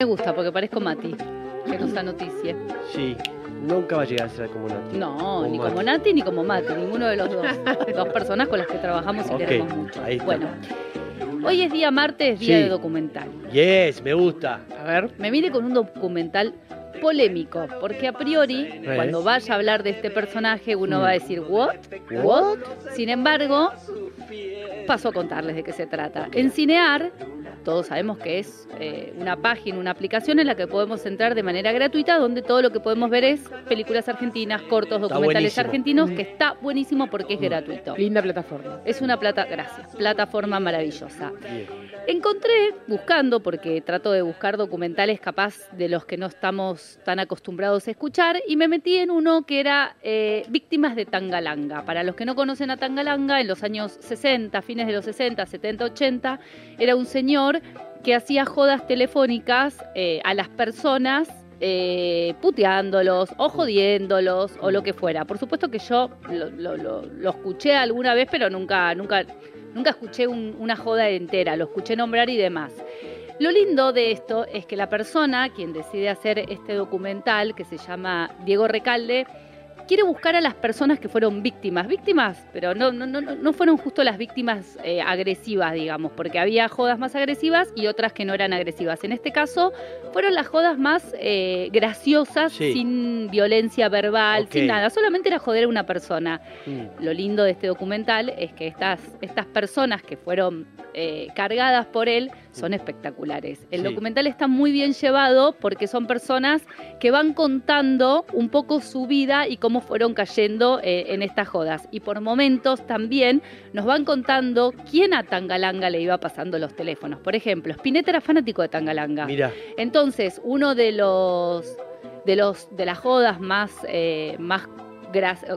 Me gusta porque parezco Mati, que nos da noticia. Sí, nunca va a llegar a ser como Nati. No, ni Mati. como Nati ni como Mati, ninguno de los dos. dos personas con las que trabajamos y Ok, queremos mucho. ahí está. Bueno, hoy es día martes, día Sí. de documental. Yes, me gusta. A ver. Me vine con un documental polémico, porque a priori, cuando vaya a hablar de este personaje, uno Mm. va a decir, ¿what? What? Sin embargo, paso a contarles de qué se trata. En Cinear, todos sabemos que es eh, una página, una aplicación en la que podemos entrar de manera gratuita, donde todo lo que podemos ver es películas argentinas, cortos, Está documentales buenísimo. argentinos, Mm. que está buenísimo porque es gratuito. Linda plataforma. Es una plata, gracias, plataforma maravillosa. Bien. Encontré, buscando, porque trato de buscar documentales capaz de los que no estamos tan acostumbrados a escuchar, y me metí en uno que era eh, Víctimas de Tangalanga. Para los que no conocen a Tangalanga, en los años 60, fines de los 60, 70, 80, era un señor que hacía jodas telefónicas eh, a las personas. eh, puteándolos o jodiéndolos o lo que fuera. Por supuesto que yo lo, escuché alguna vez, pero nunca, nunca Nunca escuché un- una joda entera, lo escuché nombrar y demás. Lo lindo de esto es que la persona, quien decide hacer este documental, que se llama Diego Recalde, quiere buscar a las personas que fueron víctimas. Víctimas, pero no, no, no, no fueron justo las víctimas eh, agresivas, digamos, porque había jodas más agresivas y otras que no eran agresivas. En este caso, fueron las jodas más eh, graciosas, Sí. sin violencia verbal, sin nada. Solamente era joder a una persona Mm. lo lindo de este documental es que estas, estas personas que fueron eh, cargadas por él son espectaculares. El Sí. documental está muy bien llevado porque son personas que van contando un poco su vida y cómo fueron cayendo eh, en estas jodas. Y por momentos también nos van contando quién a Tangalanga le iba pasando los teléfonos. Por ejemplo, Spinetta era fanático de Tangalanga. Mira, Entonces, uno de los de los de las jodas más eh, más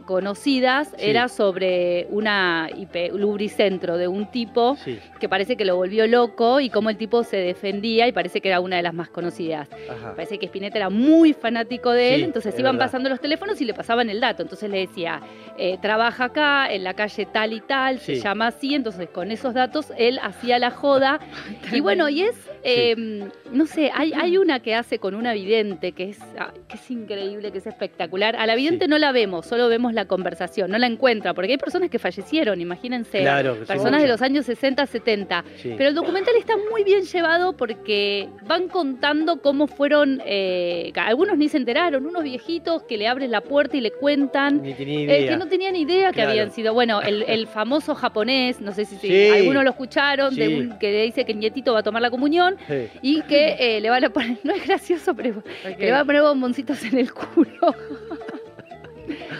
conocidas Sí. era sobre una IP, lubricentro de un tipo sí. que parece que lo volvió loco y cómo el tipo se defendía y parece que era una de las más conocidas. Ajá. Parece que Spinetta era muy fanático de él, Sí, entonces es iban verdad. pasando los teléfonos y le pasaban el dato. Entonces le decía, eh, trabaja acá, en la calle tal y tal, se llama así. Entonces con esos datos él hacía la joda. y bueno, y es, eh, no sé, hay, hay una que hace con una vidente que es, ah, que es increíble, que es espectacular. A la vidente no la vemos, solo vemos la conversación, no la encuentra, porque hay personas que fallecieron, imagínense. Claro, Personas de los años 60, 70. Sí. Pero el documental está muy bien llevado porque van contando cómo fueron, eh, algunos ni se enteraron, unos viejitos que le abren la puerta y le cuentan, Ni eh, idea. que no tenían idea que Claro. habían sido, bueno, el, el famoso japonés, no sé si, Sí. algunos lo escucharon, de un, que dice que el nietito va a tomar la comunión y que eh, le van a poner, no es gracioso, pero que le van a poner bomboncitos en el culo.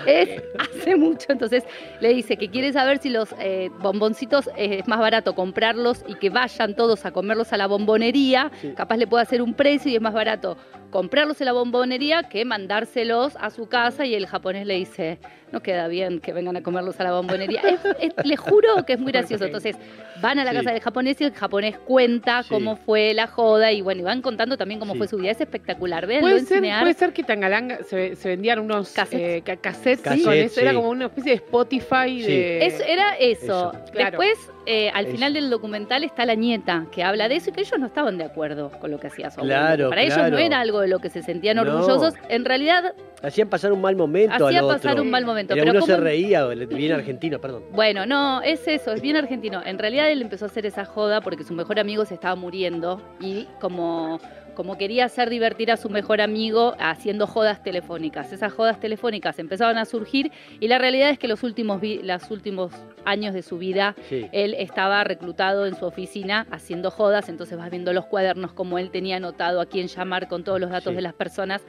Es hace mucho, entonces le dice que quiere saber si los eh, bomboncitos eh, es más barato comprarlos y que vayan todos a comerlos a la bombonería, Sí. capaz le puede hacer un precio y es más barato comprarlos en la bombonería que mandárselos a su casa y el japonés le dice, no queda bien que vengan a comerlos a la bombonería. Es- es- le juro que es muy gracioso. Entonces van a la Sí. casa del japonés y el japonés cuenta Sí. cómo fue la joda y bueno, y van contando también cómo Sí. fue su vida. Es espectacular. Véanlo ¿Puede ser, puede ser que Tangalanga se, se vendían unos Cassettes. eh, ca- cassettes, Cassettes, con eso. Era como una especie de Spotify Sí. de. Es- era eso. Eso. Claro. Después, eh, al Eso. final del documental está la nieta que habla de eso y que ellos no estaban de acuerdo con lo que hacía su abuelo. Claro, Para ellos no era algo de lo que se sentían No. orgullosos. En realidad, Hacían pasar un mal momento Hacía al otro. pasar un mal momento, pero alguno se ¿cómo- reía, bien argentino, perdón. bueno, no, es eso, es bien argentino. En realidad él empezó a hacer esa joda porque su mejor amigo se estaba muriendo y como, como quería hacer divertir a su mejor amigo haciendo jodas telefónicas. Esas jodas telefónicas empezaban a surgir y la realidad es que los últimos, los últimos años de su vida Sí. él estaba reclutado en su oficina haciendo jodas, entonces vas viendo los cuadernos como él tenía anotado a quién llamar con todos los datos Sí. de las personas.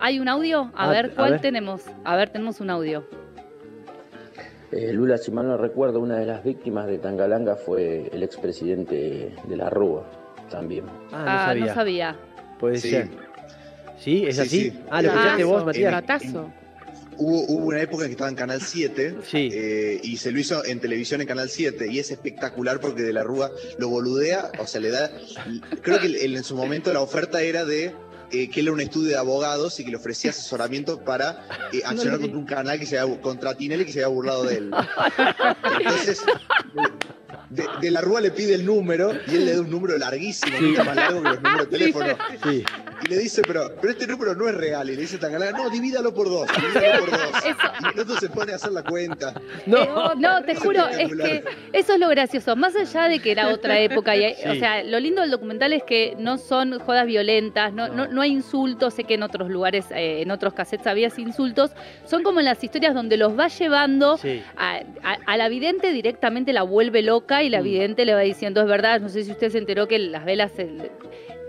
¿Hay un audio? A Ah, ver, a ¿cuál ver. tenemos? A ver, tenemos un audio. Eh, Lula, si mal no recuerdo, una de las víctimas de Tangalanga fue el expresidente de la Rúa también. Ah, no Ah, sabía. no sabía. Puede Sí. ser. ¿Sí? ¿Es Sí, así? sí. Ah, ¿lo escuchaste vos, Matías? Datazo. Hubo, hubo una época en que estaba en Canal 7 Sí. eh, y se lo hizo en televisión en Canal 7 y es espectacular porque De la Rúa lo boludea, o sea, le da... Creo que en su momento la oferta era de eh, que él era un estudio de abogados y que le ofrecía asesoramiento para eh, accionar contra un canal que se había, contra Tinelli que se había burlado de él. Entonces, de, de la Rúa le pide el número y él le da un número larguísimo, mucho más largo que los números de teléfono. Sí. Y le dice, pero, pero este número no es real. Y le dice Tangalanga, no, divídalo por dos, divídalo por dos. Eso. Y el otro se pone a hacer la cuenta. No. No, te juro, es que eso es lo gracioso. Más allá de que era otra época, y hay- Sí. o sea, lo lindo del documental es que no son jodas violentas, no, no. No. no hay insultos. Sé que en otros lugares, eh, en otros cassettes había insultos. Son como las historias donde los va llevando. Sí. A, a- a la vidente directamente la vuelve loca y la Mm. vidente le va diciendo, es verdad, no sé si usted se enteró que las velas... se-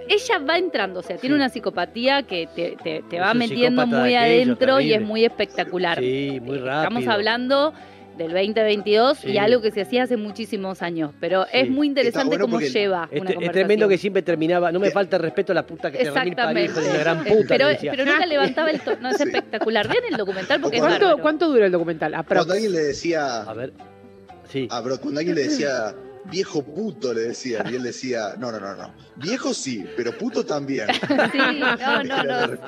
ella va entrando, o sea, tiene Sí. una psicopatía que te, te- va metiendo muy aquello, adentro y es muy espectacular. Sí, muy rápido. Estamos hablando del 2022 y algo que se hacía hace muchísimos años, pero Sí. es muy interesante bueno cómo lleva Es, una es tremendo que siempre terminaba, no me Eh, falta el respeto a la puta que te parió, hijo de Exactamente. una gran Eh, puta. pero, pero nunca levantaba el tono, no es Sí. espectacular. Vean el documental porque ¿Cuánto- ¿Cuánto, bárbaro. ¿Cuánto dura el documental? Aprox. Cuando alguien le decía, A ver. Sí. cuando alguien le decía, viejo puto, le decía, y él decía, no, no, no, no, viejo sí, pero puto también. Sí, no, no, no.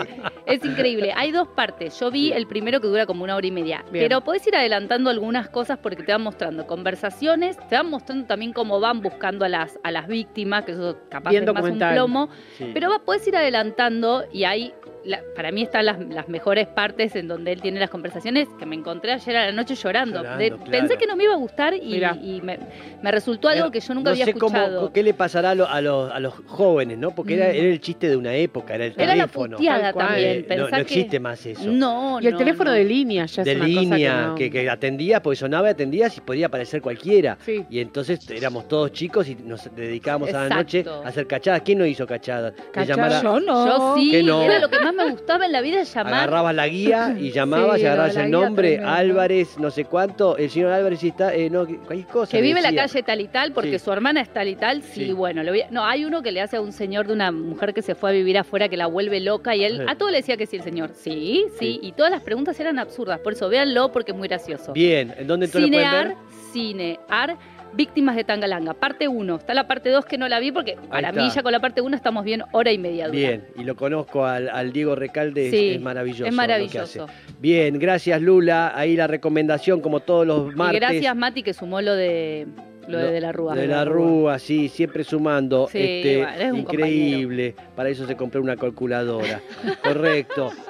Es increíble. Hay dos partes. Yo vi el primero que dura como una hora y media. Bien. Pero podés ir adelantando algunas cosas porque te van mostrando conversaciones, te van mostrando también cómo van buscando a las, a las víctimas, que eso capaz Bien es más un plomo. sí. Pero va, puedes ir adelantando y hay, la- para mí están las, las mejores partes en donde él tiene las conversaciones que me encontré ayer a la noche llorando. Llorando, De- claro. Pensé que no me iba a gustar y, Mirá. y me, me resultó algo que yo nunca no había sé cómo- escuchado. qué le pasará a, lo- a los, a los jóvenes, ¿no? Porque era, Mm. era el chiste de una época, era el Era la teléfono. cual. también. Eh, no, no que- existe más eso. No, Y el no, teléfono no. de línea ya de es una cosa línea, que, que, no- que atendía, porque sonaba y atendías y podía aparecer cualquiera. Sí. Y entonces éramos todos chicos y nos dedicábamos a la noche a hacer cachadas. ¿Quién no hizo cachadas? Que Cachada. Yo no. Yo sí, Que no. era lo que más me gustaba en la vida llamar. Agarrabas la guía y llamabas Sí, y lo agarrabas el nombre, tremendo. Álvarez, no sé cuánto, el señor Álvarez está, eh, no, cualquier cosa. Que vive en la calle tal y tal, porque Sí. su hermana es tal y tal, sí, Sí. bueno, voy a- no, hay uno que le hace a un señor de una mujer que se fue a vivir afuera que la vuelve loca y él a todo le decía que sí el señor, sí, sí, y todas las preguntas eran absurdas, por eso véanlo porque es muy gracioso. Bien, ¿en dónde lo? Cinear, Cinear, Víctimas de Tangalanga, parte 1. Está la parte 2 que no la vi porque para mí ya con la parte 1 estamos bien hora y media. dura. Bien, y lo conozco al, al Diego Recalde, es- Sí, es maravilloso. Es lo que maravilloso. hace. Bien, gracias Lula. Ahí la recomendación, como todos los Y martes. gracias Mati que sumó lo de lo de, la Rúa. De la Rúa, sí, siempre sumando. Sí, este, es increíble. Para eso se compró una calculadora. Correcto.